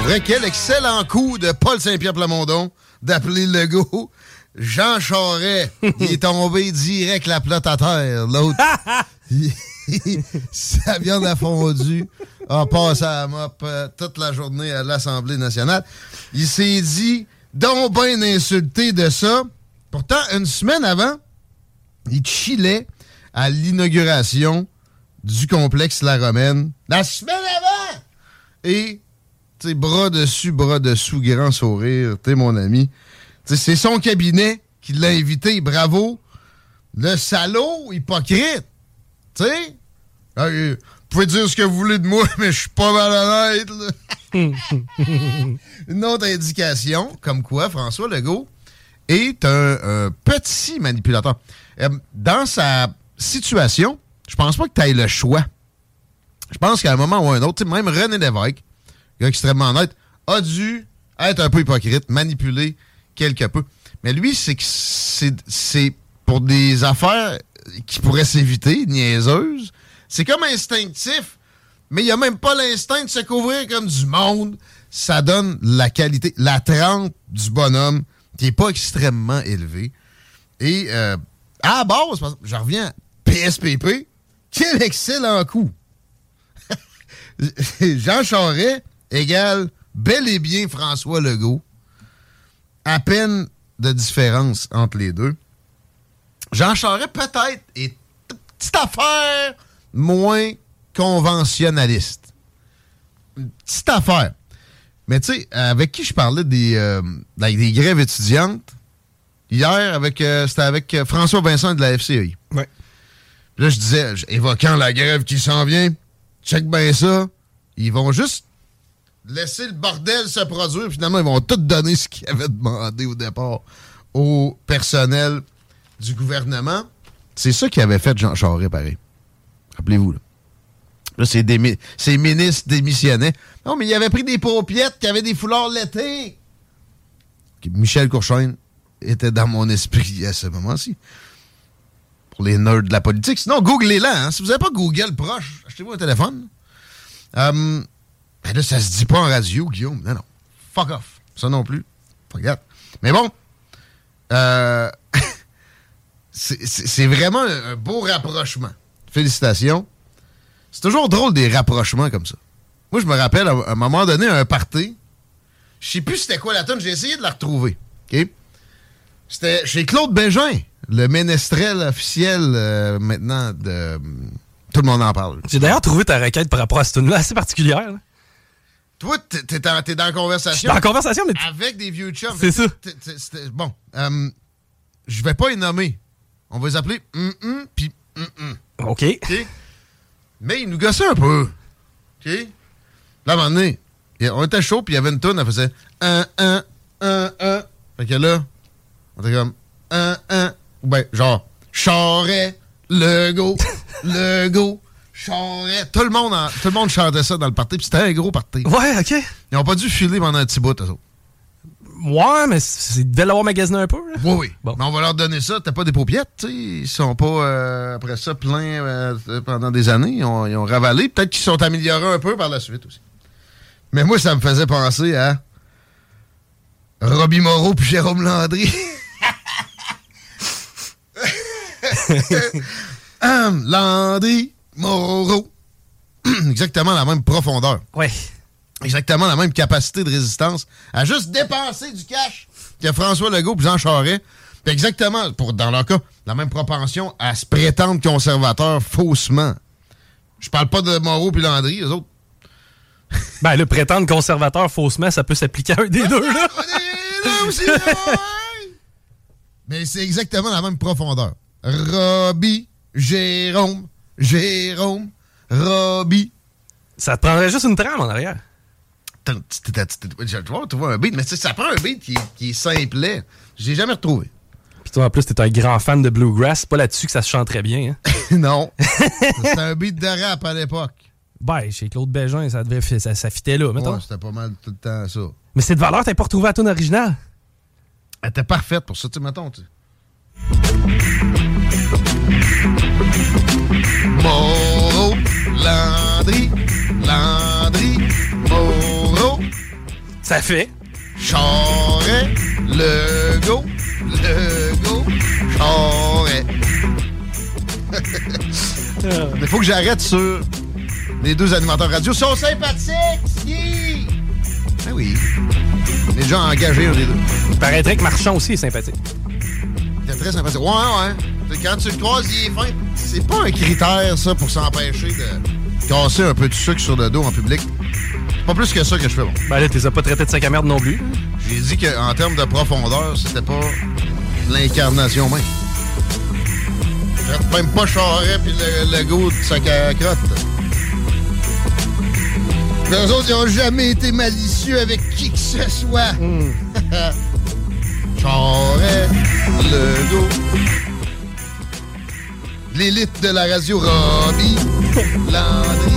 Pour vrai, quel excellent coup de Paul Saint-Pierre Plamondon d'appeler le go Jean Charret. Il est tombé direct la plate à terre. L'autre, sa viande a fondu. A passé à la mop euh, toute la journée à l'Assemblée nationale. Il s'est dit, donc bien insulté de ça. Pourtant, une semaine avant, il chillait à l'inauguration du complexe La Romaine. La semaine avant! Et, tu sais, bras dessus, bras dessous, grand sourire, t'es mon ami. C'est son cabinet qui l'a invité, bravo. Le salaud hypocrite, tu sais. Ah, euh, Vous pouvez dire ce que vous voulez de moi, mais je suis pas mal honnête, là. Une autre indication, comme quoi François Legault est un, un petit manipulateur. Euh, dans sa situation, je pense pas que tu aies le choix. Je pense qu'à un moment ou à un autre, même René Lévesque, gars extrêmement honnête, a dû être un peu hypocrite, manipuler quelque peu. Mais lui, c'est que c'est pour des affaires qui pourraient s'éviter, niaiseuses. C'est comme instinctif, mais il n'y a même pas l'instinct de se couvrir comme du monde. Ça donne la qualité, la trempe du bonhomme qui n'est pas extrêmement élevée. Et euh, à la base, je reviens à PSPP. Quel excellent coup! Jean Charest égale bel et bien François Legault. À peine de différence entre les deux. Jean Charest, peut-être, est une petite affaire moins conventionnaliste. Une petite affaire. Mais tu sais, avec qui je parlais des, euh, des grèves étudiantes, hier, avec euh, c'était avec euh, François Vincent de la FCI. Ouais. Puis là, je disais, évoquant la grève qui s'en vient, check bien ça. Ils vont juste laisser le bordel se produire. Finalement, ils vont tout donner ce qu'ils avaient demandé au départ au personnel du gouvernement. C'est ça qui avait fait Jean Charest, pareil. Rappelez-vous, là. Là, ces ministres démissionnaient. Non, mais il avait pris des paupiettes qui avaient des foulards l'été. Michel Courchaine était dans mon esprit à ce moment-ci. Pour les nerds de la politique. Sinon, googlez-la. hein. Si vous n'avez pas Google proche, achetez-vous un téléphone. Euh, ben là, ça se dit pas en radio, Guillaume. Non, non. Fuck off. Ça non plus. Regarde. Mais bon, euh, c'est- vraiment un, beau rapprochement. Félicitations. C'est toujours drôle des rapprochements comme ça. Moi, je me rappelle, à un moment donné, un party, je sais plus c'était quoi la tonne, j'ai essayé de la retrouver. OK? C'était chez Claude Bégin, le ménestrel officiel euh, maintenant de... Tout le monde en parle. J'ai d'ailleurs trouvé ta requête par rapport à cette tune-là assez particulière. là. Toi, t'es t'es dans la conversation. dans la conversation, mais Avec des vieux chums. C'est ça. T'es- t'es- c'était- Bon, euh, je vais pas les nommer. On va les appeler hum hum puis hum hum. OK. OK? Mais ils nous gossaient un peu. OK? Là, à un moment donné, on était chaud, puis il y avait une toune, elle faisait un, un, un, un. Fait que là, on était comme un, un. Ou ben, genre, Charret, le go, le go, Charret. Tout le monde, en- tout le monde chantait ça dans le party, puis c'était un gros party. Ouais, OK. Ils ont pas dû filer pendant un petit bout, eux autres. Ouais, mais c'est- ils devaient l'avoir magasiné un peu. là. Oui, oui. Bon. Mais on va leur donner ça. T'as pas des paupiètes, tu sais. Ils sont pas, euh, après ça, pleins euh, pendant des années. Ils ont, ils ont ravalé. Peut-être qu'ils sont améliorés un peu par la suite aussi. Mais moi, ça me faisait penser à Robbie Moreau puis Jérôme Landry. Landry, Moreau. Exactement la même profondeur. Ouais. exactement la même capacité de résistance à juste dépenser du cash que François Legault et Jean Charest. Puis exactement, pour, dans leur cas, la même propension à se prétendre conservateurs faussement. Je parle pas de Moreau puis Landry, les autres. Ben, le prétendre conservateur faussement, ça peut s'appliquer à un des deux, là. Mais c'est exactement la même profondeur. Robbie, Jérôme, Jérôme, Robbie. Ça te prendrait juste une trame en arrière. Tu- trouver un beat, mais ça prend un beat qui, est- qui est simplet. Je l'ai jamais retrouvé. Puis toi, en plus, t'es un grand fan de bluegrass. C'est pas là-dessus que ça se chante très bien. Hein? non. C'était un beat de rap à l'époque. Ben, chez Claude Bégin, ça devait ça, ça fitait là, mettons. Ouais, c'était pas mal tout le temps ça. Mais c'est de valeur, t'as pas retrouvé la tune originale. Elle était parfaite pour ça, tu sais, mettons, tu. Moreau, Landry, Landry, Moreau, Ça fait. Charret, Legault, Legault, Charret. Mais faut que j'arrête sur les deux animateurs radio. Ils sont sympathiques, si! Ben oui. Les gens engagés, un des deux. Il paraîtrait que Marchand aussi est sympathique. C'était très sympathique. Ouais, ouais. Quand tu le croises, il est fin. C'est pas un critère, ça, pour s'empêcher de casser un peu de sucre sur le dos en public. Pas plus que ça que je fais, bon. Ben là, t'es pas traité de sac à merde non plus. J'ai dit qu'en termes de profondeur, c'était pas l'incarnation même. Je traite même pas Charret puis le, le goût de sac à crotte. Les autres, ils ont jamais été malicieux avec qui que ce soit. Charret, le goût. L'élite de la radio, Robbie, Landry.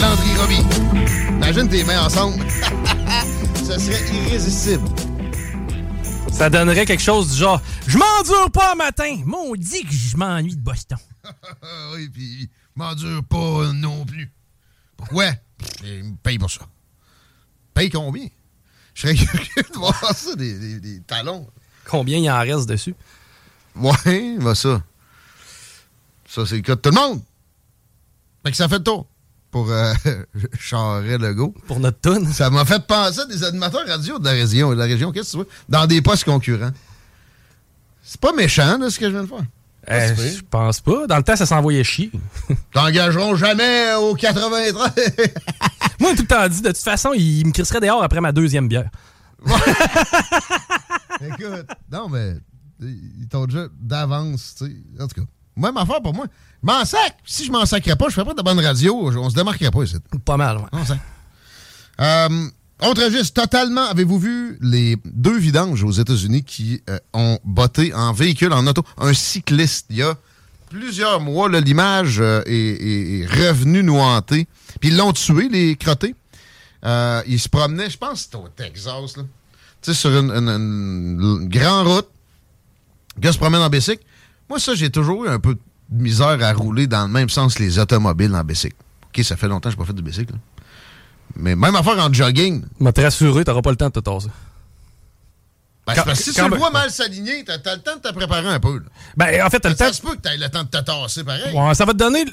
Landry Robbie. Imagine tes mains ensemble. Ce serait irrésistible. Ça donnerait quelque chose du genre Je m'endure pas un matin. Maudit que je m'ennuie de Boston. Oui, puis m'endure pas non plus. Pourquoi? Il me paye pour ça. Paye combien? Je serais curieux de voir ça, des, des- des talons. Combien il en reste dessus? Ouais, bah ça. Ça, c'est le cas de tout le monde. Fait que ça fait le tour pour euh, Charret Legault. Pour notre tune. Ça m'a fait penser à des animateurs radio de la région. De la région, qu'est-ce que tu veux? Dans des postes concurrents. C'est pas méchant, là, ce que je viens de faire. Euh, je pense pas. Dans le temps, ça s'envoyait chier. T'engageront jamais au 93. Moi, tout le temps dit, de toute façon, il me crisserait dehors après ma deuxième bière. Écoute, non, mais ils t'ont déjà d'avance, tu sais. En tout cas, même affaire pour moi. Je m'en sac. Si je m'en sacrais pas, je ferais pas de bonne radio. On se démarquerait pas ici. Pas mal, ouais. Non, sac. Euh, autre registre, totalement. Avez-vous vu les deux vidanges aux États-Unis qui euh, ont botté en véhicule, en auto, un cycliste il y a plusieurs mois? L'image euh, est, revenue nous hanter. Puis ils l'ont tué, les crottés. Euh, il se promenait, je pense que c'était au Texas, là. Tu sais, sur une, une- une grande route. Gars se promène en bicycle. Moi, ça, j'ai toujours eu un peu de misère à rouler dans le même sens les automobiles en bicycle. OK, ça fait longtemps que je n'ai pas fait de bicycle. Mais même affaire en jogging. Te rassuré, t'auras pas le temps de te tasser. Ben, Quand- c'est parce que si quand- tu le vois mal s'aligner, t'as as le temps de te préparer un peu. là. Ben, en fait, t'as le Ça temps. se peut que t'aies le temps de te tasser pareil. Ouais, ça va te donner.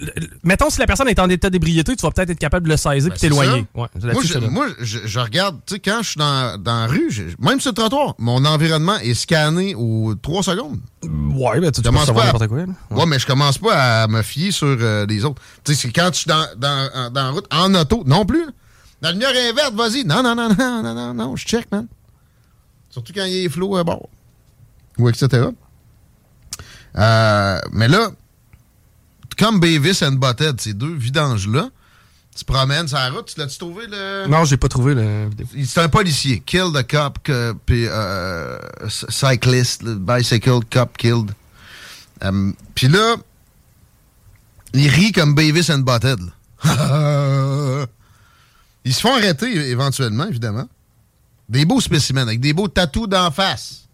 Mettons, si la personne est en état d'ébriété, tu vas peut-être être capable de le saisir Ben, et c'est t'éloigner. ça. Ouais, moi, je, ça moi, je, je regarde, tu sais, quand je suis dans, dans la rue, même sur le trottoir, mon environnement est scanné aux 3 secondes. Ouais, ben, tu, tu peux commence savoir pas n'importe quoi. là. Ouais. mais je commence pas à me fier sur euh, les autres. Tu sais, c'est quand je suis dans, dans, dans la route, en auto, non plus. Dans la lumière verte, vas-y. Non, non, non, non, non, non, non, je check, man. Surtout quand il est flou à bord. Ou etc. Euh, mais là, comme Beavis and Butthead, ces deux vidanges-là, tu te promènes sur la route, tu l'as-tu trouvé le... Non, j'ai pas trouvé vidéo. Il- C'est un policier. Kill the cop, puis euh, cyclist, le bicycle cop killed. Euh, puis là, il rit comme Beavis and Butthead. Ils se font arrêter éventuellement, évidemment. Des beaux spécimens, avec des beaux tatous d'en face.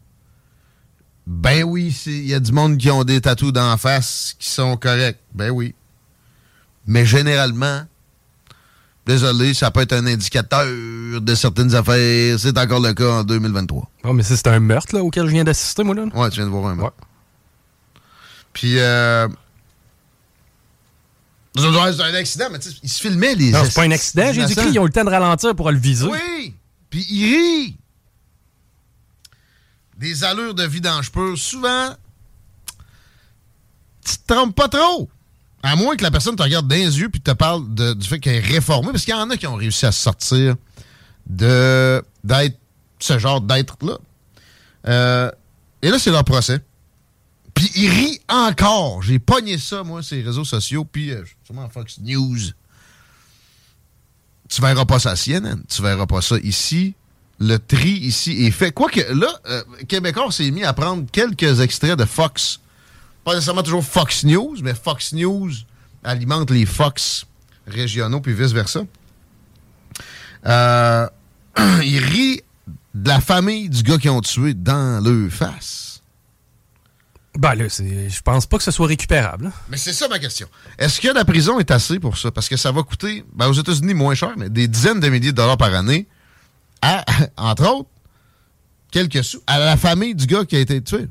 Ben oui, il y a du monde qui ont des tatous d'en face qui sont corrects. Ben oui. Mais généralement, Désolé, ça peut être un indicateur de certaines affaires. C'est encore le cas en 2023. Oh, mais c'est un meurtre là, auquel je viens d'assister, moi. là. Ouais, tu viens de voir un. Ouais. Puis, euh, C'est un accident, mais tu sais, il se filmait les Non, c'est pas un accident. J'ai dit ils ont eu le temps de ralentir pour le viser. Oui! Puis il rit. Des allures de vidange pur. Souvent, tu te trompes pas trop. À moins que la personne te regarde dans les yeux puis te parle du fait qu'elle est réformée. Parce qu'il y en a qui ont réussi à sortir d'être ce genre d'être-là. Euh, et là, c'est leur procès. Puis il rit encore. J'ai pogné ça, moi, les réseaux sociaux. Puis, euh, sûrement Fox News tu verras pas ça à CNN, tu verras pas ça ici. Le tri ici est fait. Quoique là, euh, Québécois s'est mis à prendre quelques extraits de Fox. Pas nécessairement toujours Fox News, mais Fox News alimente les Fox régionaux, puis vice-versa. Euh, il rit de la famille du gars qui ont tué dans leur face. Ben là, je pense pas que ce soit récupérable. hein. Mais c'est ça ma question. Est-ce que la prison est assez pour ça? Parce que ça va coûter, ben, aux États-Unis, moins cher, mais des dizaines de milliers de dollars par année à, entre autres, quelques sous, à la famille du gars qui a été tué.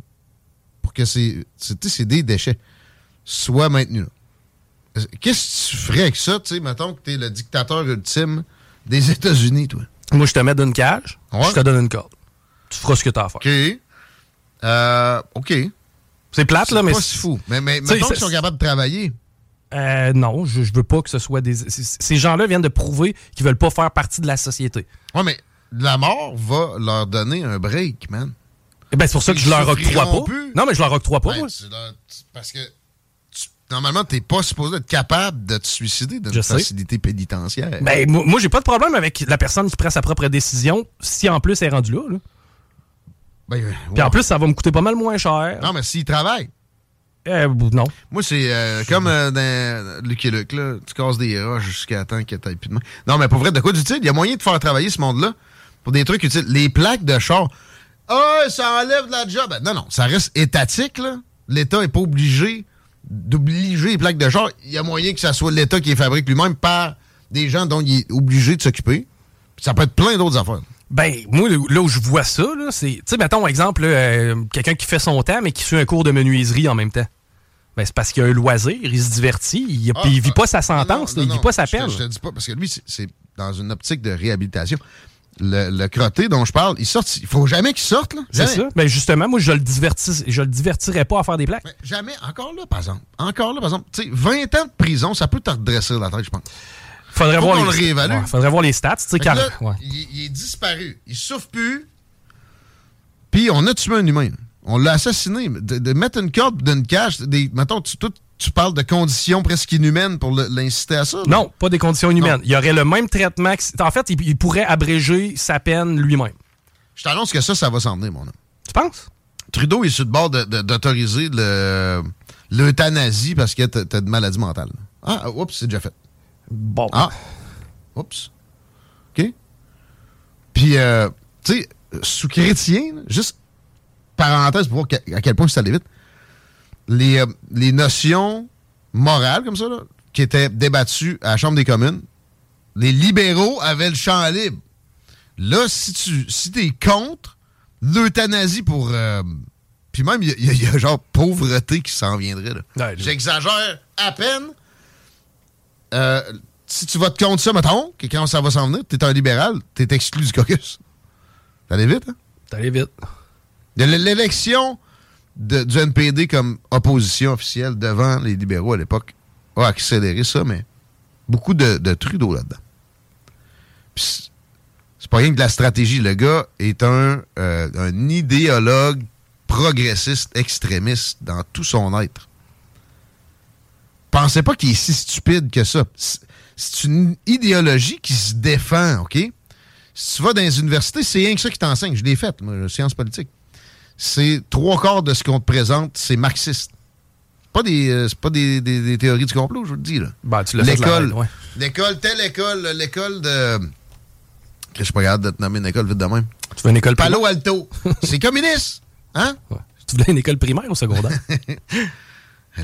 Pour que ces, des déchets soient maintenus. Qu'est-ce que tu ferais avec ça, tu sais, mettons que t'es le dictateur ultime des États-Unis, toi? Moi, je te mets dans une cage, Ouais. je te donne une corde. Tu feras ce que t'as à faire. OK. Euh, OK. C'est plate, C'est là, mais. pas si fou. Mais, mais mettons c'est- qu'ils sont capables de travailler. Euh, non, je, je veux pas que ce soit des. Ces gens-là viennent de prouver qu'ils veulent pas faire partie de la société. Ouais, mais la mort va leur donner un break, man. Eh Ben, c'est pour ça que je leur octroie pas. plus. Non, mais je leur octroie pas, moi. c'est leur- parce que tu- normalement, t'es pas supposé être capable de te suicider dans Je une sais. facilité pénitentiaire. Ben, moi, moi, j'ai pas de problème avec la personne qui prend sa propre décision si en plus elle est rendue là. là. Ben, euh, Puis en plus, ça va me coûter pas mal moins cher. Non, mais s'ils travaillent. Euh, non. Moi, c'est euh, comme euh, dans Lucky Luke, là. Tu casses des roches jusqu'à temps que t'ailles plus de main. Non, mais pour vrai, de quoi d'utile? Il y a moyen de faire travailler ce monde-là pour des trucs utiles. Les plaques de char. Ah, ça enlève de la job. Ben, non, non, ça reste étatique, là. L'État est pas obligé d'obliger les plaques de char. Il y a moyen que ça soit l'État qui les fabrique lui-même par des gens dont il est obligé de s'occuper. Ça peut être plein d'autres affaires. Ben, moi, là où je vois ça, c'est. Tu sais, mettons, exemple, euh, quelqu'un qui fait son temps, mais qui suit un cours de menuiserie en même temps. Ben, c'est parce qu'il a un loisir, il se divertit, il, Ah, puis il vit ah, pas sa sentence, non, là, il vit pas sa je te- peine. Je te dis pas, parce que lui, c'est- dans une optique de réhabilitation. Le, le crotté dont je parle, il sort, il faut jamais qu'il sorte, là. C'est ça. Ben, justement, moi, je le divertis, je le divertirais pas à faire des plaques. Mais jamais, encore là, par exemple. Encore là, par exemple. Tu sais, 20 ans de prison, ça peut te redresser la tête, je pense. Faudrait Faut voir qu'on les le réévalue. Ouais, faudrait voir les stats, car. là, ouais. il, il est disparu. Il souffre plus. Puis on a tué un humain. On l'a assassiné. De, de mettre une corde d'une cage, des, mettons, tu, parles de conditions presque inhumaines pour l'inciter à ça. là. Non, pas des conditions inhumaines. Il y aurait le même traitement. que En fait, il, il pourrait abréger sa peine lui-même. Je t'annonce que ça, ça va s'en venir, mon homme. Tu penses? Trudeau est sur le bord d'autoriser le- l'euthanasie parce que t'as t'as de maladie mentale. Ah, oups, c'est déjà fait. Bon. Ah, oups. OK. Puis, euh, tu sais, sous chrétien, juste parenthèse pour voir à quel point ça allait vite, les, euh, les notions morales comme ça, là, qui étaient débattues à la Chambre des communes, les libéraux avaient le champ libre. Là, si tu si es contre l'euthanasie pour... euh, puis même, il y, y a- il y a genre pauvreté qui s'en viendrait. J'exagère à peine. Euh, si tu votes contre ça, mettons, que quand ça va s'en venir, t'es un libéral, t'es exclu du caucus. Ça allait vite, hein? Allé vite. De L'élection du NPD comme opposition officielle devant les libéraux à l'époque a accéléré ça, mais beaucoup de, de Trudeau là-dedans. C'est- c'est pas rien que de la stratégie. Le gars est un, euh, un idéologue progressiste, extrémiste dans tout son être. Pensez pas qu'il est si stupide que ça. C'est- une idéologie qui se défend, OK? Si tu vas dans les universités, c'est rien que ça qui t'enseigne. Je l'ai fait, moi, sciences politiques. C'est trois quarts de ce qu'on te présente, c'est marxiste. Pas des, euh, c'est pas des, des- des théories du complot, je vous le dis. Là. Ben, tu L'école, ouais. l'école, telle école, l'école de... Je suis pas capable de te nommer une école vite de même. Tu veux une école primaire? Palo Alto. c'est communiste. Hein? Ouais. Tu voulais une école primaire ou secondaire?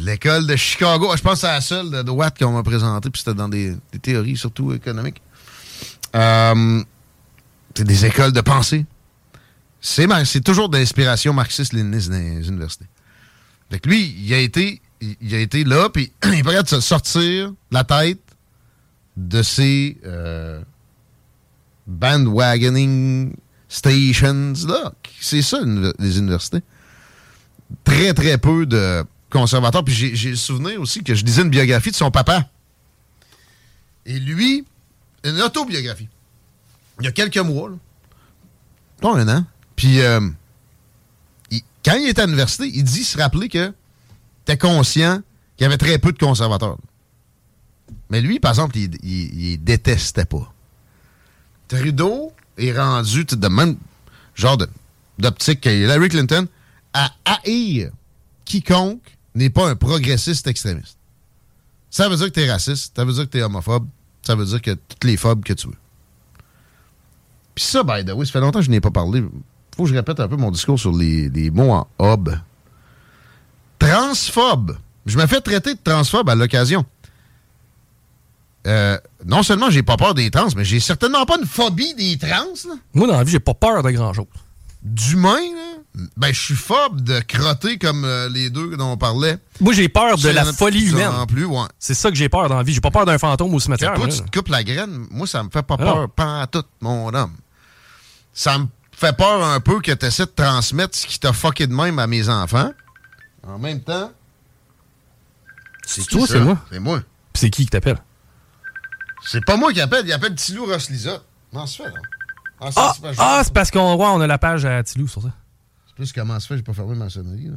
L'école de Chicago. Je pense que c'est la seule de droite qu'on m'a présentée, puis c'était dans des, théories surtout économiques. Euh, c'est des écoles de pensée. C'est toujours d'inspiration marxiste-léniniste dans les universités. Fait que lui, il a été il, a été là, puis il est prêt de se sortir la tête de ces euh, bandwagoning stations-là. C'est ça, les universités. Très, très peu de conservateurs. Puis j'ai- le souvenir aussi que je lisais une biographie de son papa. Et lui, une autobiographie. Il y a quelques mois, là. Pas un an. Puis, euh, quand il était à l'université, il dit se rappeler que était conscient qu'il y avait très peu de conservateurs. Mais lui, par exemple, il, détestait pas. Trudeau est rendu de même genre d'optique que Hillary Clinton à haïr quiconque n'est pas un progressiste extrémiste. Ça veut dire que t'es raciste, ça veut dire que t'es homophobe, ça veut dire que toutes les phobes que tu veux. Puis ça, by the way, ça fait longtemps que je n'ai pas parlé. Faut que je répète un peu mon discours sur les, les mots en hob. Transphobe. Je me fais traiter de transphobe à l'occasion. Euh, non seulement j'ai pas peur des trans, mais j'ai certainement pas une phobie des trans. là. Moi, dans la vie, j'ai pas peur de grand-chose. D'humain, là, ben je suis phobe de crotter comme euh, les deux dont on parlait. Moi, j'ai peur de la folie humaine. En plus, ouais. C'est ça que j'ai peur dans la vie. J'ai pas peur d'un fantôme au cimetière. toi, tu te coupes la graine, moi, ça me fait pas Ah peur, pas à tout, mon homme. Ça me fait peur un peu que tu essaies de transmettre ce qui t'a fucké de même à mes enfants. En même temps. C'est toi, c'est moi. C'est moi. Puis c'est qui qui t'appelle? C'est pas moi qui appelle, il appelle Tilou Roslisa. Non, c'est fait, là? Ah, c'est Ah, c'est pas- ah, c'est parce qu'on ouais, on a la page à Tilou sur ça. Plus comment se fait, j'ai pas fermé ma sonnerie. Là.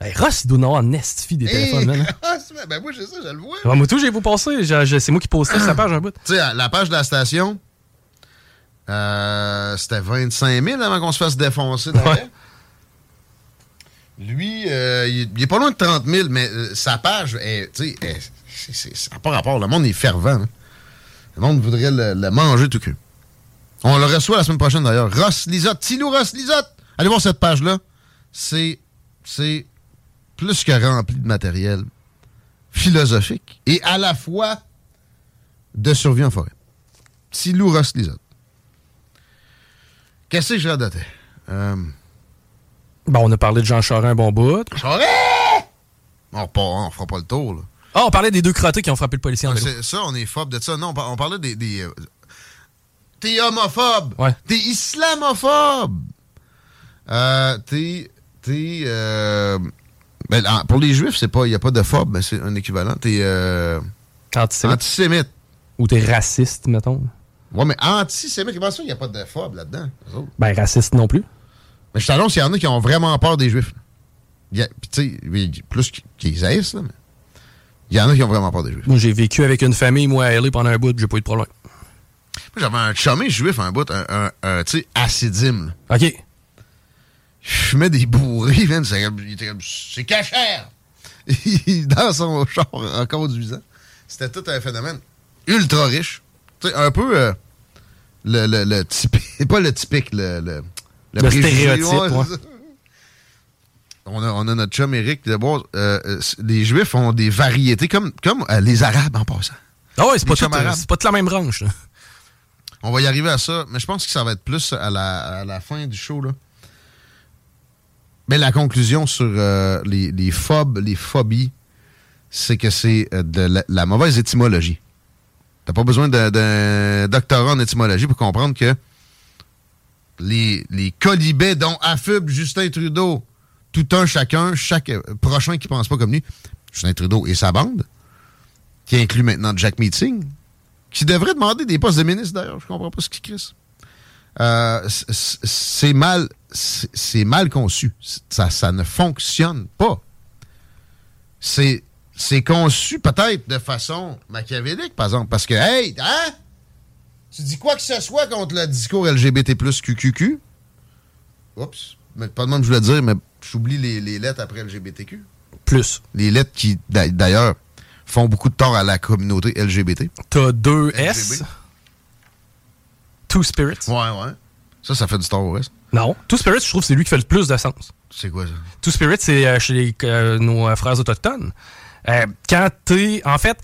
Hey, Ross, il doit en avoir un estifi des téléphones, Hey, man. hein. ben moi, j'ai ça, je le vois. Ouais, moi, tout, j'ai vous je- C'est moi qui postais sur sa page un bout. Tu sais, la page de la station, euh, c'était 25 000 avant qu'on se fasse défoncer. Ouais. Lui, euh, il, il est pas loin de 30 000, mais euh, sa page, tu sais, ça pas rapport. Le monde est fervent. hein. Le monde voudrait le, le manger tout cru. On le reçoit la semaine prochaine d'ailleurs. Ross Lisotte, Tilou Ross Lisotte. Allez voir cette page-là. C'est, c'est plus que rempli de matériel philosophique et à la fois de survie en forêt. Tilou Ross Lisotte. Qu'est-ce que je radotais? Euh, Bon, on a parlé de Jean Charest un bon bout. Charest! On, on fera pas le tour, là. Ah, on parlait des deux crottés qui ont frappé le policier en vélo. ça, on est phobe de ça. Non, on parlait des. des, euh, t'es homophobe. Ouais. T'es islamophobe. Euh, t'es. T'es. euh, ben, en- pour les juifs, c'est pas. Il n'y a pas de phobe, mais c'est un équivalent. T'es. Euh, Antisémite. antisémite. Ou t'es raciste, mettons. Ouais, mais antisémite, comment ça, il n'y a pas de phobe là-dedans? Ben, raciste non plus. Mais je t'annonce, il y en a qui ont vraiment peur des juifs. Tu sais, plus qu'ils haïssent, là, mais. Il y en a qui ont vraiment peur des juifs. Moi, j'ai vécu avec une famille, moi, à LA pendant un bout, j'ai pas eu de problème. Moi, j'avais un chumé juif, un bout, un, un, un, tu sais. OK. Je fumais des bourrés, man, c'est cachère! Dans son char en conduisant. C'était tout un phénomène ultra riche. Tu sais, un peu euh, le, le, le typique, pas le typique, le, le, Le stéréotype, ouais, ouais. On a, on a notre chum Eric de euh, euh, les Juifs ont des variétés comme, comme euh, les Arabes en passant. Ah ouais, c'est pas, tout, chums arabes. c'est pas toute la même branche. là. On va y arriver à ça, mais je pense que ça va être plus à la, à la fin du show. Là. Mais la conclusion sur euh, les, phobes, les phobies, c'est que c'est euh, de la, mauvaise étymologie. T'as pas besoin d'un doctorat en étymologie pour comprendre que les, les colibets dont affube Justin Trudeau, tout un chacun, chaque euh, prochain qui pense pas comme lui, Justin Trudeau et sa bande, qui inclut maintenant Jack Meeting, qui devrait demander des postes de ministre d'ailleurs. Je comprends pas ce qu'il crisse. Euh, c'est mal, c'est mal conçu. Ça, ça ne fonctionne pas. C'est, c'est conçu peut-être de façon machiavélique, par exemple, parce que, hey, hein? Tu dis quoi que ce soit contre le discours LGBT plus QQQ? Oups, mais pas de même que je voulais dire, mais j'oublie les, les lettres après LGBTQ. Plus. Les lettres qui, d'a- d'ailleurs, font beaucoup de tort à la communauté LGBT. T'as deux LGB. S? Two Spirits? Ouais, ouais. Ça, ça fait du Star Wars. Non. Two Spirits, je trouve que c'est lui qui fait le plus de sens. C'est quoi ça? Two Spirits, c'est euh, chez les- euh, nos euh, frères autochtones. Euh, quand t'es. En fait,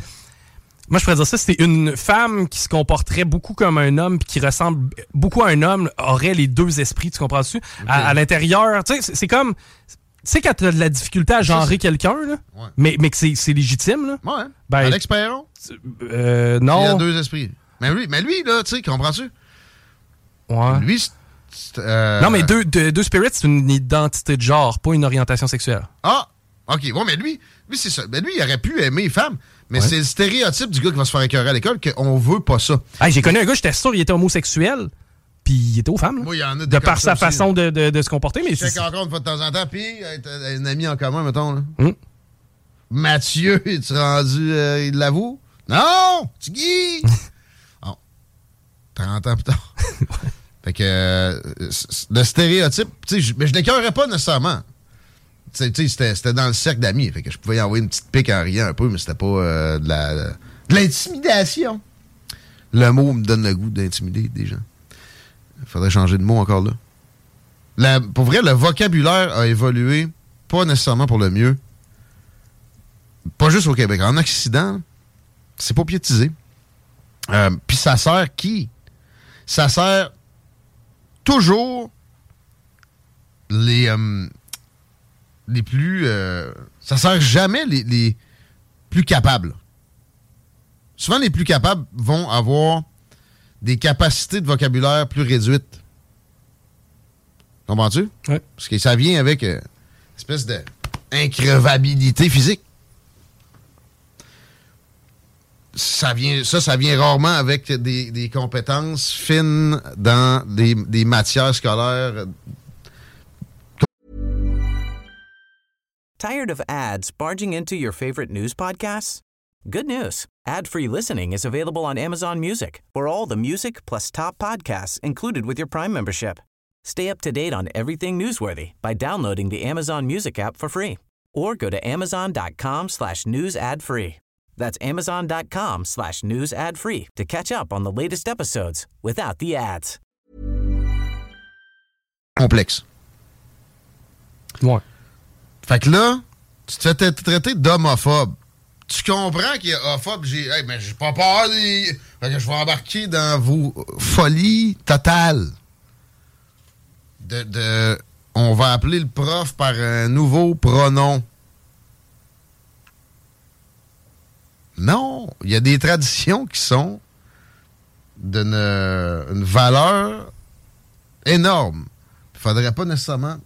moi, je pourrais dire ça, c'était une femme qui se comporterait beaucoup comme un homme puis qui ressemble beaucoup à un homme, aurait les deux esprits, tu comprends-tu? À, à l'intérieur, tu sais, c'est- c'est comme. sais, quand t'as de la difficulté à genrer quelqu'un, là, Ouais. mais, mais que c'est c'est légitime, là. Ouais. Ben- Alex Perron, Euh, il a non. deux esprits. Mais lui, mais lui là, tu sais, comprends-tu? Ouais. Lui, euh, Non, mais deux, deux, deux spirits, c'est une identité de genre, pas une orientation sexuelle. Ah, OK. Ouais, mais lui, lui c'est ça. Ben lui, il aurait pu aimer les femmes, mais Ouais. c'est le stéréotype du gars qui va se faire écœurer à l'école qu'on veut pas ça. Hey, J'ai connu un gars, j'étais sûr qu'il était homosexuel, puis il était aux femmes. Moi, il y en a de par sa aussi, façon de, de- de se comporter, mais Je encore une fois de temps en temps, puis euh, un ami en commun, mettons. Là. Hum. Mathieu, es-tu rendu, euh, il l'avoue? Non! Tu Guy! bon. 30 ans plus tard. fait que euh, le stéréotype, mais je l'écœurais pas nécessairement. C'était dans le cercle d'amis, fait que je pouvais y envoyer une petite pique en riant un peu, mais c'était pas euh, de la- de l'intimidation. Le mot me donne le goût d'intimider des gens. Faudrait changer de mot encore là. Pour vrai, le vocabulaire a évolué, pas nécessairement pour le mieux. Pas juste au Québec. En Occident, c'est pas piétisé. Euh, Puis ça sert qui? Ça sert toujours les, euh, les plus... euh, ça sert jamais les, les plus capables. Souvent, les plus capables vont avoir des capacités de vocabulaire plus réduites. Comprends-tu? Ouais. Parce que ça vient avec euh, une espèce de increvabilité physique. Ça, vient, ça, ça vient rarement avec des, des compétences fines dans des, des matières scolaires. Tired of ads barging into your favorite news podcasts? Good news. Ad-free listening is available on Amazon Music for all the music plus top podcasts included with your Prime membership. Stay up to date on everything newsworthy by downloading the Amazon Music app for free or go to amazon.com slash news ad free. That's amazon.com slash news ad free to catch up on the latest episodes without the ads. complexe. Ouais. Fait que là, tu te fais tra- traiter d'homophobe. Tu comprends qu'il est homophobe. J'ai hey, mais j'ai pas peur des. Fait que je vais embarquer dans vos folies totales. De, de- On va appeler le prof par un nouveau pronom. Non, il y a des traditions qui sont d'une une valeur énorme. Il faudrait pas nécessairement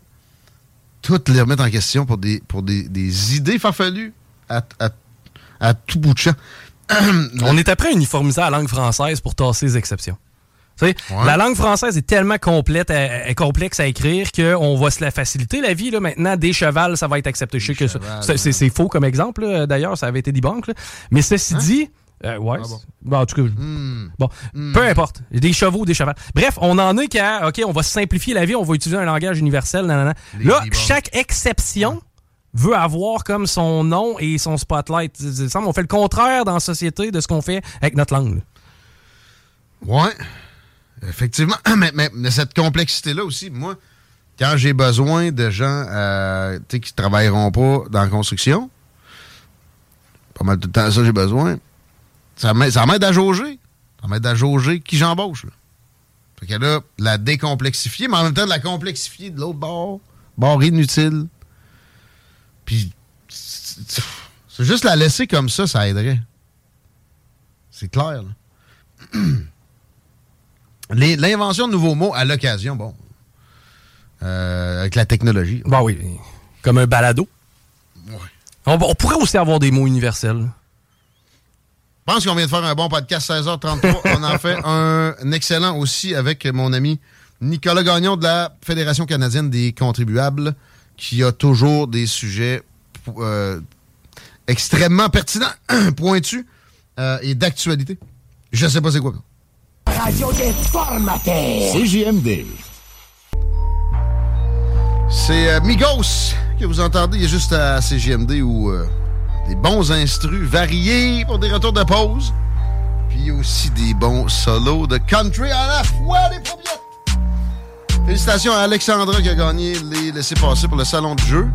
toutes les remettre en question pour des, pour des, idées farfelues à tout bout de champ. On est après uniformiser la langue française pour tasser les exceptions. Ouais. La langue française est tellement complète, elle- elle est complexe à écrire qu'on va se la faciliter la vie. Là. Maintenant, des chevals, ça va être accepté. Je sais que c'est- faux comme exemple, d'ailleurs, ça avait été debunk. Là. Mais ceci dit, euh, ouais, Hein? Ah bon. en tout cas, Hmm. bon, peu importe. Des chevaux, des chevals. Bref, on en est qu'à, OK, on va simplifier la vie, on va utiliser un langage universel. nanana. Là, chaque exception veut avoir comme son nom et son spotlight. Il semble, On fait le contraire dans la société de ce qu'on fait avec notre langue. là. Ouais, effectivement. Mais, cette complexité-là aussi, moi, quand j'ai besoin de gens euh, qui ne travailleront pas dans la construction, pas mal le temps ça j'ai besoin, ça m'aide à jauger. Ça m'aide à jauger qui j'embauche. Fait que là, la décomplexifier, mais en même temps de la complexifier de l'autre bord, bord inutile. Puis, c'est juste la laisser comme ça, ça aiderait. C'est clair, là. L'invention de nouveaux mots à l'occasion, bon, euh, avec la technologie. Bon, oui. Comme un balado. Ouais. On, on pourrait aussi avoir des mots universels. Je pense qu'on vient de faire un bon podcast 16h33. On en fait un, excellent aussi avec mon ami Nicolas Gagnon de la Fédération canadienne des contribuables qui a toujours des sujets euh, extrêmement pertinents, pointus euh, et d'actualité. Je sais pas c'est quoi. CJMD. C'est euh, Migos que vous entendez. Il est juste à CGMD où euh, des bons instrus variés pour des retours de pause. Puis aussi des bons solos de country à la fois, les premières. Félicitations à Alexandra qui a gagné les laissés-passer pour le salon de jeu.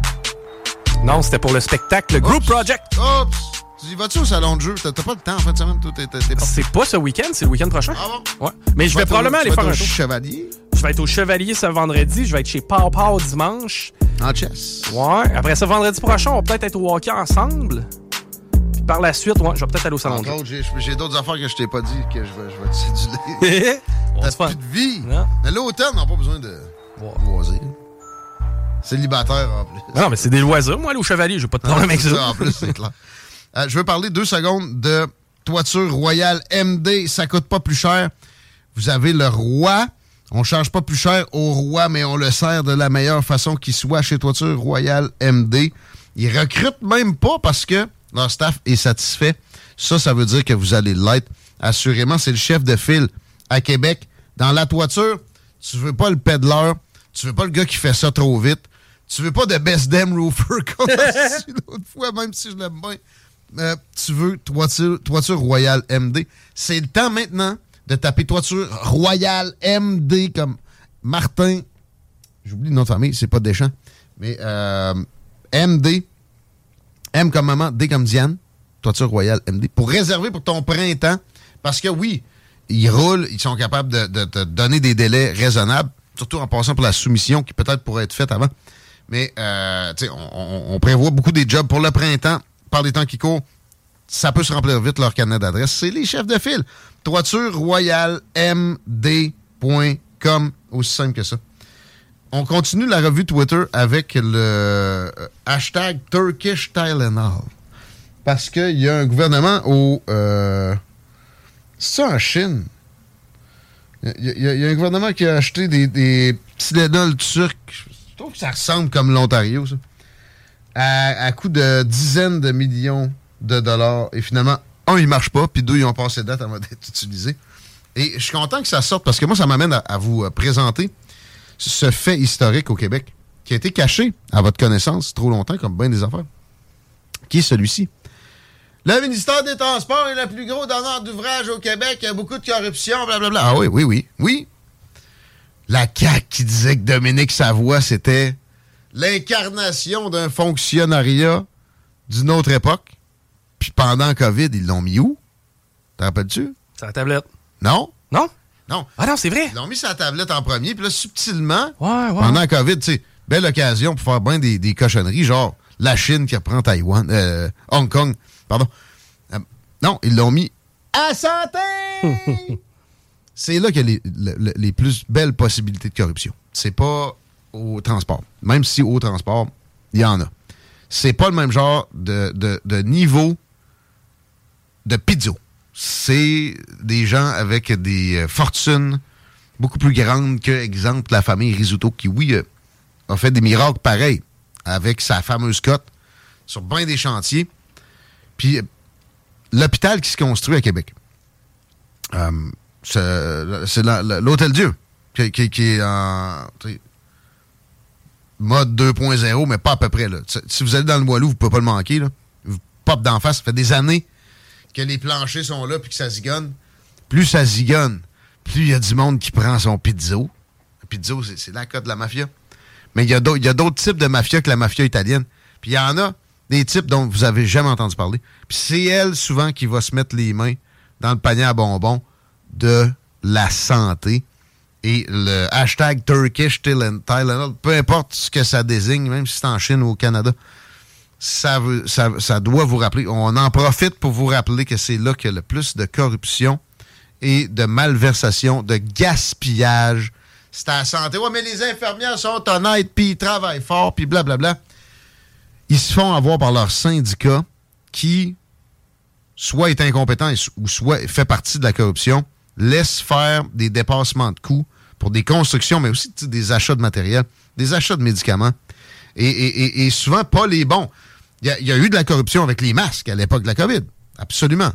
Non, c'était pour le spectacle le Group. Project. Oups! Tu vas-tu au salon de jeu? T'as pas le temps en fin de semaine, toi, t'es t'es- t'es pas... C'est pas ce week-end, c'est le week-end prochain. Ah bon? Ouais. Mais je vais probablement aller faire un être au tour. Chevalier. Je vais être au Chevalier ce vendredi, je vais être chez Pau Pau dimanche. en chess. Ouais. Après ça, vendredi prochain, on va peut-être être au hockey ensemble. Puis par la suite, ouais, je vais peut-être aller au salon de jeu. J'ai j'ai d'autres affaires que je t'ai pas dit que je vais, je vais te céduler. on T'as plus de vie. Non. Mais l'automne n'a pas besoin de loisirs. Célibataire en plus. Non, mais c'est des loisirs. Moi, aller au chevalier, j'ai pas de problème avec ça. en plus, c'est clair. Euh, je veux parler deux secondes de toiture royale MD. Ça coûte pas plus cher. Vous avez le roi. On charge pas plus cher au roi, mais on le sert de la meilleure façon qui soit chez Toiture Royale MD. Ils recrutent même pas parce que leur staff est satisfait. Ça, ça veut dire que vous allez l'être. Assurément, c'est le chef de file à Québec. Dans la toiture, tu veux pas le peddler, tu veux pas le gars qui fait ça trop vite, tu veux pas de best damn roofer qu'on a l'autre fois, même si je l'aime bien. Euh, tu veux toiture, toiture Royale MD. C'est le temps maintenant de taper toiture Royale MD comme Martin. J'oublie le nom de famille, c'est pas Deschamps. Mais euh, MD. M comme maman, D comme Diane. Toiture Royale MD. Pour réserver pour ton printemps. Parce que oui, ils roulent, ils sont capables de, te donner des délais raisonnables. Surtout en passant pour la soumission qui peut-être pourrait être faite avant. Mais euh, on prévoit beaucoup des jobs pour le printemps. Par les temps qui courent, ça peut se remplir vite leur carnet d'adresse. C'est les chefs de file. Toiture Royale MD.com. Aussi simple que ça. On continue la revue Twitter avec le euh, hashtag Turkish Tylenol. Parce qu'il y a un gouvernement au. Euh, c'est ça en Chine? Il y a un gouvernement qui a acheté des, des Tylenol turcs. Je trouve que ça ressemble comme l'Ontario, ça. À, à coût de dizaines de millions de dollars. Et finalement, un, il marche pas, puis deux, ils ont passé date avant d'être utilisés. Et je suis content que ça sorte parce que moi, ça m'amène à, vous euh, présenter ce fait historique au Québec qui a été caché à votre connaissance trop longtemps, comme bien des affaires. Qui est celui-ci? Le ministère des Transports est le plus gros donneur d'ouvrage au Québec. Il y a beaucoup de corruption, blablabla. Ah oui, oui, oui, oui. La CAQ qui disait que Dominique Savoie, c'était l'incarnation d'un fonctionnariat d'une autre époque. Puis pendant COVID, ils l'ont mis où? T'en rappelles-tu? C'est la tablette. Non? Non? Non. Ah non, c'est vrai. Ils l'ont mis sur la tablette en premier, puis là, subtilement, Ouais, ouais. pendant COVID, tu sais, belle occasion pour faire bien des, des cochonneries, genre la Chine qui reprend Taïwan, euh, Hong Kong, pardon. Euh, non, ils l'ont mis à santé! C'est là qu'il y a les, le- le- les plus belles possibilités de corruption. C'est pas au transport. Même si au transport, il y en a. C'est pas le même genre de, de- niveau de pizzo. C'est des gens avec des euh, fortunes beaucoup plus grandes que, exemple, la famille Risuto, qui, oui, euh, a fait des miracles pareils avec sa fameuse cote sur bien des chantiers. Puis, euh, l'hôpital qui se construit à Québec, c'est l'Hôtel Dieu, qui, qui- est en mode 2.0, mais pas à peu près. Là. Si- vous allez dans le Boileau, vous ne pouvez pas le manquer. Là. Vous pop d'en face. Ça fait des années que les planchers sont là puis que ça zigonne. Plus ça zigonne, plus il y a du monde qui prend son pizzo. Le pizzo, c'est la cote de la mafia. Mais il y a d'autres il y a d'autres types de mafia que la mafia italienne. Puis il y en a des types dont vous avez jamais entendu parler. Puis c'est elle, souvent, qui va se mettre les mains dans le panier à bonbons de la santé. Et le hashtag Turkish Tylen- Tylenol, peu importe ce que ça désigne, même si c'est en Chine ou au Canada, ça, ça, ça doit vous rappeler. On en profite pour vous rappeler que c'est là qu'il y a le plus de corruption et de malversation, de gaspillage. C'est à la santé. Ouais, mais les infirmières sont honnêtes, puis ils travaillent fort, puis blablabla. Ils se font avoir par leur syndicat qui soit est incompétent ou soit fait partie de la corruption, laisse faire des dépassements de coûts pour des constructions, mais aussi des achats de matériel, des achats de médicaments. Et, souvent pas les bons. Il y, a, eu de la corruption avec les masques à l'époque de la COVID. Absolument.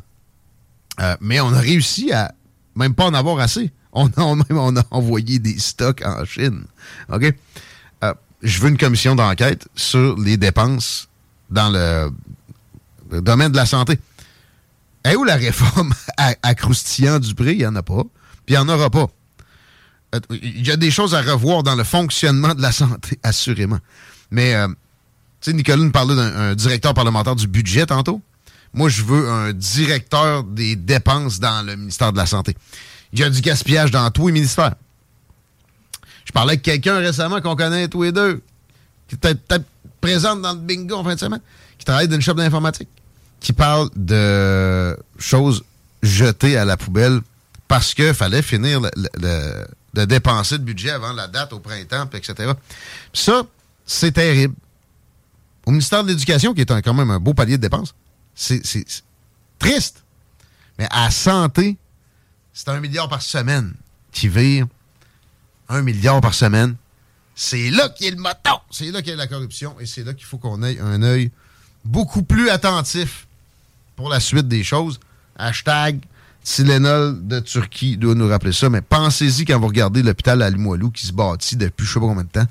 Euh, mais on a réussi à même pas en avoir assez. On a, envoyé des stocks en Chine. OK? Euh, je veux une commission d'enquête sur les dépenses dans le domaine de la santé. Et où la réforme à, croustillant du prix? Il n'y en a pas. Puis il n'y en aura pas. Il y a des choses à revoir dans le fonctionnement de la santé, assurément. Mais, euh, tu sais, Nicolas nous parlait d'un un directeur parlementaire du budget tantôt. Moi, je veux un directeur des dépenses dans le ministère de la Santé. Il y a du gaspillage dans tous les ministères. Je parlais avec quelqu'un récemment qu'on connaît tous les deux, qui est peut-être présente dans le bingo en fin de semaine, qui travaille dans une shop d'informatique, qui parle de choses jetées à la poubelle parce qu'il fallait finir de dépenser le budget avant la date au printemps, etc. ça, c'est terrible. Au ministère de l'Éducation, qui est quand même un beau palier de dépenses, c'est triste. Mais à santé, c'est un milliard par semaine qui vire. Un milliard par semaine. C'est là qu'il y a le moton. C'est là qu'il y a la corruption. Et c'est là qu'il faut qu'on ait un œil beaucoup plus attentif pour la suite des choses. Hashtag Tylenol de Turquie doit nous rappeler ça. Mais pensez-y quand vous regardez l'hôpital à Limoilou qui se bâtit depuis je sais pas combien de temps,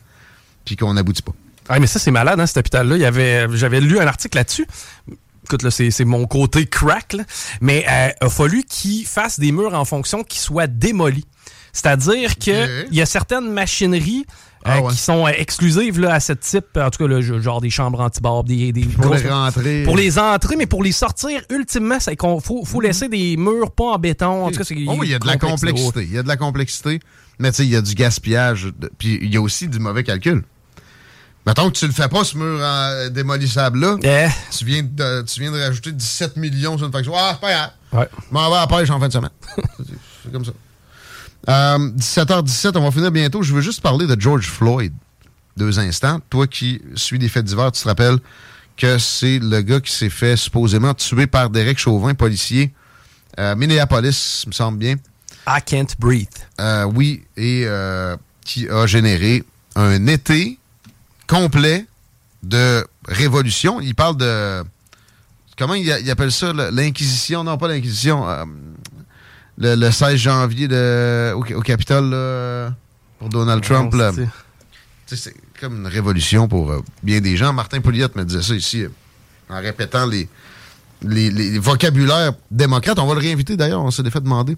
puis qu'on n'aboutit pas. Ah, mais ça, c'est malade, hein, cet hôpital-là. J'avais lu un article là-dessus écoute, là, c'est mon côté crack, mais euh, il a fallu qu'ils fassent des murs en fonction qui soient démolis. C'est-à-dire qu'il y a certaines machineries ah euh, qui sont euh, exclusives là, à ce type, en tout cas, là, genre des chambres anti-barbe, des, des Pour les rentrer. Pour les entrer, mais pour les sortir, ultimement, il faut, faut laisser des murs pas en béton. En tout cas, oh, il y a de la complexité. Il y a de la complexité, mais tu sais, il y a du gaspillage. Puis il y a aussi du mauvais calcul. Mettons que tu le fais pas, ce mur en démolissable-là. Eh. Tu, viens de, tu viens de rajouter 17 millions sur une facture. Ah, c'est pas grave. Ouais. M'en va à la pêche en fin de semaine. c'est comme ça. 17h17, euh, on va finir bientôt. Je veux juste parler de George Floyd. Deux instants. Toi qui suis des faits divers, tu te rappelles que c'est le gars qui s'est fait supposément tuer par Derek Chauvin, policier. Euh, Minneapolis, me semble bien. I can't breathe. Euh, oui, et qui a généré un été complet de révolution. Il parle de. Comment il, appelle ça L'Inquisition? Non, pas l'Inquisition. Euh, le, 16 janvier au, Capitole pour Donald Trump. C'est comme une révolution pour euh, bien des gens. Martin Pouliot me disait ça ici euh, en répétant les, les, vocabulaires démocrates. On va le réinviter d'ailleurs, on s'est fait demander.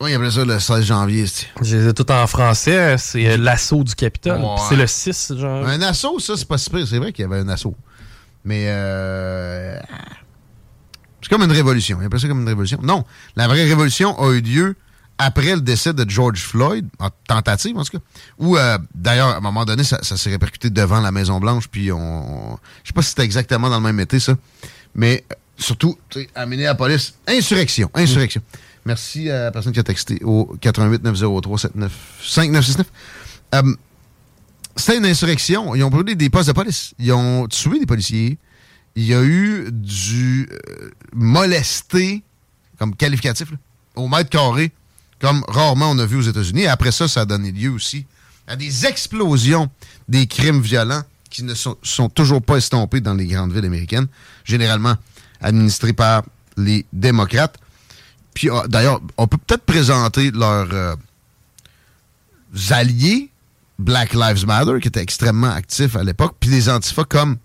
Oui, il appelait ça le 16 janvier. J'ai tout en français. C'est euh, l'assaut du Capitole. C'est le 6, genre. Un assaut, ça, c'est pas si C'est vrai qu'il y avait un assaut. Mais euh, c'est comme une révolution. Il appelait ça comme une révolution. Non, la vraie révolution a eu lieu après le décès de George Floyd, en tentative en tout cas, où euh, d'ailleurs, à un moment donné, ça, s'est répercuté devant la Maison-Blanche, puis on... je sais pas si c'était exactement dans le même été, ça, mais surtout, à Minneapolis, insurrection, insurrection. Merci à la personne qui a texté au 88 903 5969. C'était une insurrection. Ils ont brûlé des postes de police. Ils ont tué des policiers. Il y a eu du euh, molesté, comme qualificatif, au mètre carré, comme rarement on a vu aux États-Unis. Après ça, ça a donné lieu aussi à des explosions des crimes violents qui ne sont, toujours pas estompés dans les grandes villes américaines, généralement administrées par les démocrates. Puis ah, d'ailleurs, on peut peut-être présenter leurs euh, alliés, Black Lives Matter, qui étaient extrêmement actifs à l'époque, puis les antifas comme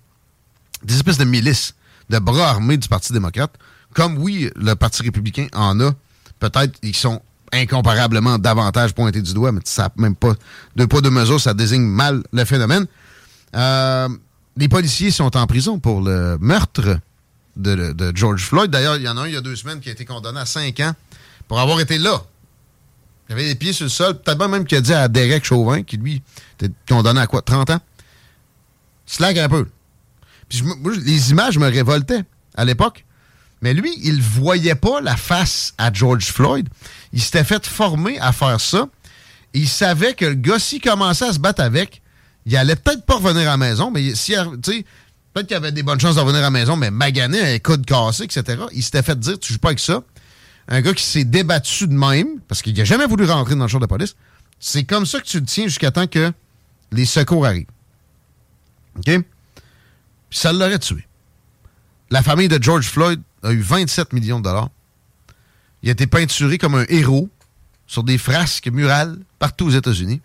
des espèces de milices, de bras armés du Parti démocrate, comme oui, le Parti républicain en a. Peut-être ils sont incomparablement davantage pointés du doigt, mais ça même pas de pas de mesure, ça désigne mal le phénomène. Euh, les policiers sont en prison pour le meurtre de, George Floyd. D'ailleurs, il y en a un il y a deux semaines qui a été condamné à cinq ans pour avoir été là. Il avait les pieds sur le sol. Peut-être même qu'il a dit à Derek Chauvin, qui lui était condamné à quoi 30 ans? Slack un peu. Les images me révoltaient à l'époque. Mais lui, il voyait pas la face à George Floyd. Il s'était fait former à faire ça. il savait que le gars, s'il commençait à se battre avec, il allait peut-être pas revenir à la maison, mais si, Peut-être qu'il avait des bonnes chances de revenir à la maison, mais magané, un coude cassé, etc. Il s'était fait dire, tu joues pas avec ça. Un gars qui s'est débattu de même, parce qu'il n'a jamais voulu rentrer dans le champ de police. C'est comme ça que tu le tiens jusqu'à temps que les secours arrivent. OK? Puis ça l'aurait tué. La famille de George Floyd a eu 27 millions de dollars. Il a été peinturé comme un héros sur des frasques murales partout aux États-Unis.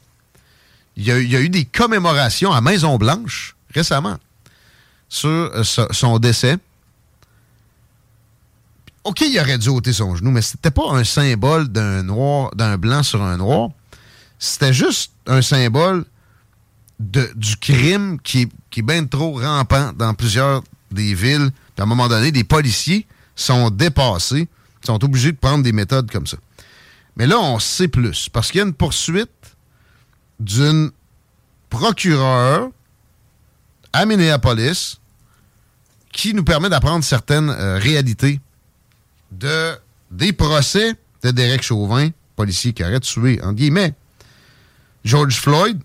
Il, y a eu des commémorations à Maison-Blanche récemment sur euh, son décès. OK, il aurait dû ôter son genou, mais c'était pas un symbole d'un blanc sur un noir. C'était juste un symbole de, du crime qui qui est bien trop rampant dans plusieurs des villes. à un moment donné, les policiers sont dépassés, sont obligés de prendre des méthodes comme ça. Mais là, on sait plus, parce qu'il y a une poursuite d'une procureur à Minneapolis qui nous permet d'apprendre certaines euh, réalités de, des procès de Derek Chauvin, policier qui aurait tué, en guillemets, George Floyd.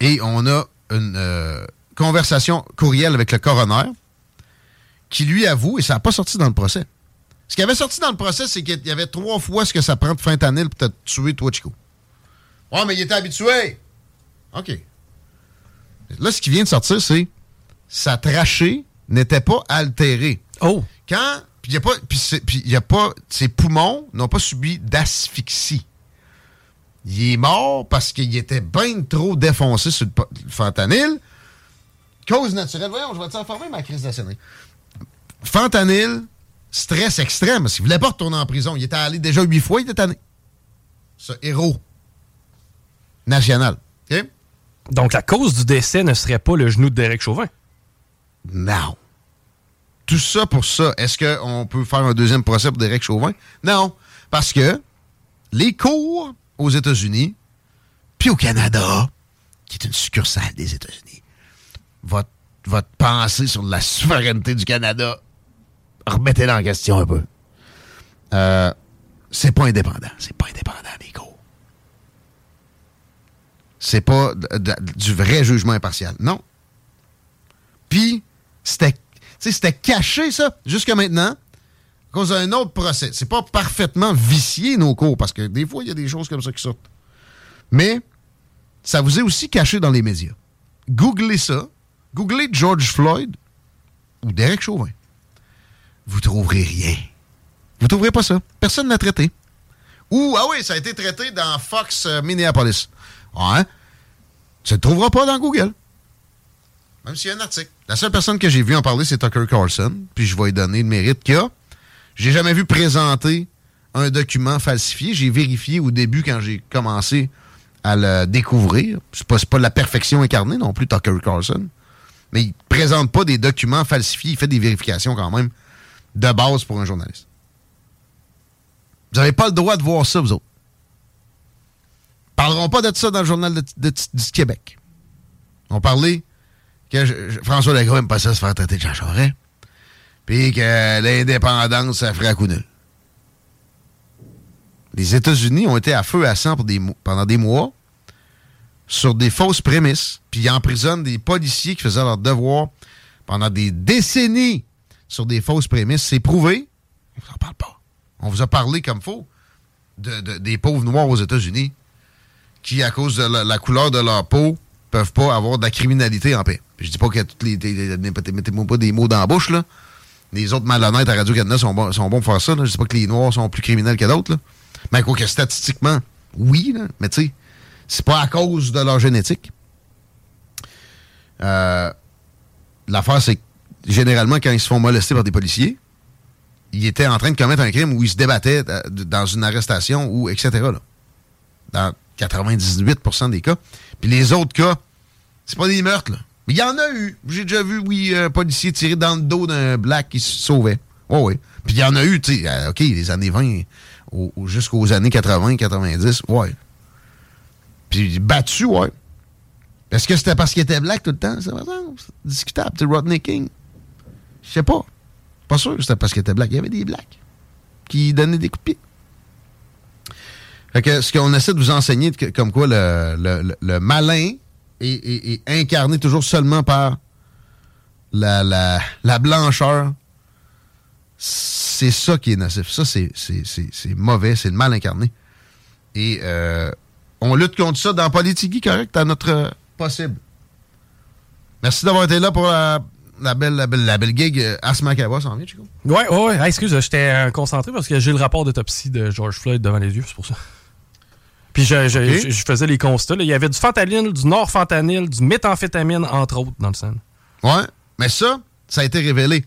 Et on a une euh, conversation courriel avec le coroner qui lui avoue, et ça n'a pas sorti dans le procès. Ce qui avait sorti dans le procès, c'est qu'il y avait trois fois ce que ça prend de fentanyl pour te tuer, toi, Chico. Ouais, mais il était habitué. OK. Là, ce qui vient de sortir, c'est sa trachée n'était pas altérée. Oh! Quand. Puis il y a pas. Puis il y a pas. Ses poumons n'ont pas subi d'asphyxie. Il est mort parce qu'il était bien trop défoncé sur le fentanyl. Cause naturelle. Voyons, je vais te informer ma crise de Fentanyl, stress extrême. Qu'il voulait pas retourner en prison. Il était allé déjà huit fois, il était tanné. Ce héros national. Donc, la cause du décès ne serait pas le genou de Derek Chauvin? Non. Tout ça pour ça. Est-ce qu'on peut faire un deuxième procès pour Derek Chauvin? Non. Parce que les cours aux États-Unis, puis au Canada, qui est une succursale des États-Unis, votre, votre pensée sur la souveraineté du Canada, remettez-la en question un peu. Euh, c'est pas indépendant. C'est pas indépendant, les cours c'est pas du vrai jugement impartial. Non. Puis, c'était, caché, ça, jusqu'à maintenant, cause d'un autre procès. C'est pas parfaitement vicié, nos cours, parce que des fois, il y a des choses comme ça qui sortent. Mais, ça vous est aussi caché dans les médias. Googlez ça. Googlez George Floyd ou Derek Chauvin. Vous trouverez rien. Vous trouverez pas ça. Personne n'a traité. Ou, ah oui, ça a été traité dans Fox euh, Minneapolis. Ouais. Tu ne trouveras pas dans Google. Même s'il y a un article. La seule personne que j'ai vu en parler, c'est Tucker Carlson. Puis je vais lui donner le mérite qu'il a. J'ai jamais vu présenter un document falsifié. J'ai vérifié au début quand j'ai commencé à le découvrir. C'est pas, pas la perfection incarnée non plus, Tucker Carlson. Mais il présente pas des documents falsifiés. Il fait des vérifications quand même de base pour un journaliste. Vous n'avez pas le droit de voir ça, vous autres parleront pas de ça dans le journal de, du Québec. On parlait que François Legault aime pas ça se faire traiter de Jean Charest, puis que l'indépendance, ça ferait coup nul. Les États-Unis ont été à feu à sang pendant des mois sur des fausses prémices, puis ils emprisonnent des policiers qui faisaient leur devoir pendant des décennies sur des fausses prémices. C'est prouvé. On vous en parle pas. On vous a parlé comme faux des pauvres noirs aux États-Unis qui, à cause de la, couleur de leur peau, peuvent pas avoir de la criminalité en paix. Je dis pas que toutes les. Mettez-moi pas des mots dans la bouche, là. Les autres malhonnêtes à Radio-Canada sont, bons, sont bons pour faire ça. Là. Je dis pas que les Noirs sont plus criminels que d'autres. Mais quoi que statistiquement, oui, mais tu sais, c'est pas à cause de leur génétique. Euh, L'affaire, c'est que généralement, quand ils se font molester par des policiers, ils étaient en train de commettre un crime où ils se débattaient euh, dans une arrestation ou etc. Dans 98% des cas. Puis les autres cas, c'est pas des meurtres. Il y en a eu. J'ai déjà vu, oui, un policier tirer dans le dos d'un black qui se sauvait. Oui, oui. Puis il y en a eu, tu sais, euh, OK, les années 20 jusqu'aux années 80, 90, ouais. Puis battu, ouais. Est-ce que c'était parce qu'il était black tout le temps? C'est discutable. C'est Rodney King. Je sais pas. Pas sûr que c'était parce qu'il était black. Il y avait des blacks qui donnaient des coups de pied ce qu'on essaie de vous enseigner, comme quoi le, malin est, incarné toujours seulement par la, blancheur, c'est ça qui est nocif. Ça, c'est mauvais, c'est mal incarné. Et euh, on lutte contre ça dans Politique correct, à notre possible. Merci d'avoir été là pour la, belle, la, belle, la belle gig. Euh, Asma Kawa, ça en vient, Chico? Ouais, ouais, excuse, j'étais euh, concentré parce que j'ai le rapport d'autopsie de George Floyd devant les yeux, c'est pour ça. Puis je, faisais les constats. Il y avait du fentanyl, du norfentanyl, du méthamphétamine, entre autres, dans le sang. Ouais, mais ça, ça a été révélé.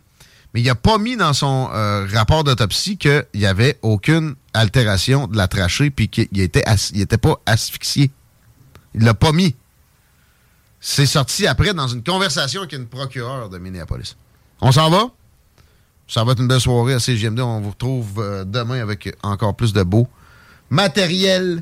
Mais il n'a pas mis dans son euh, rapport d'autopsie qu'il n'y avait aucune altération de la trachée puis qu'il n'était était pas asphyxié. Il l'a pas mis. C'est sorti après dans une conversation avec une procureure de Minneapolis. On s'en va? Ça va être une belle soirée à CGMD. On vous retrouve euh, demain avec encore plus de beau matériel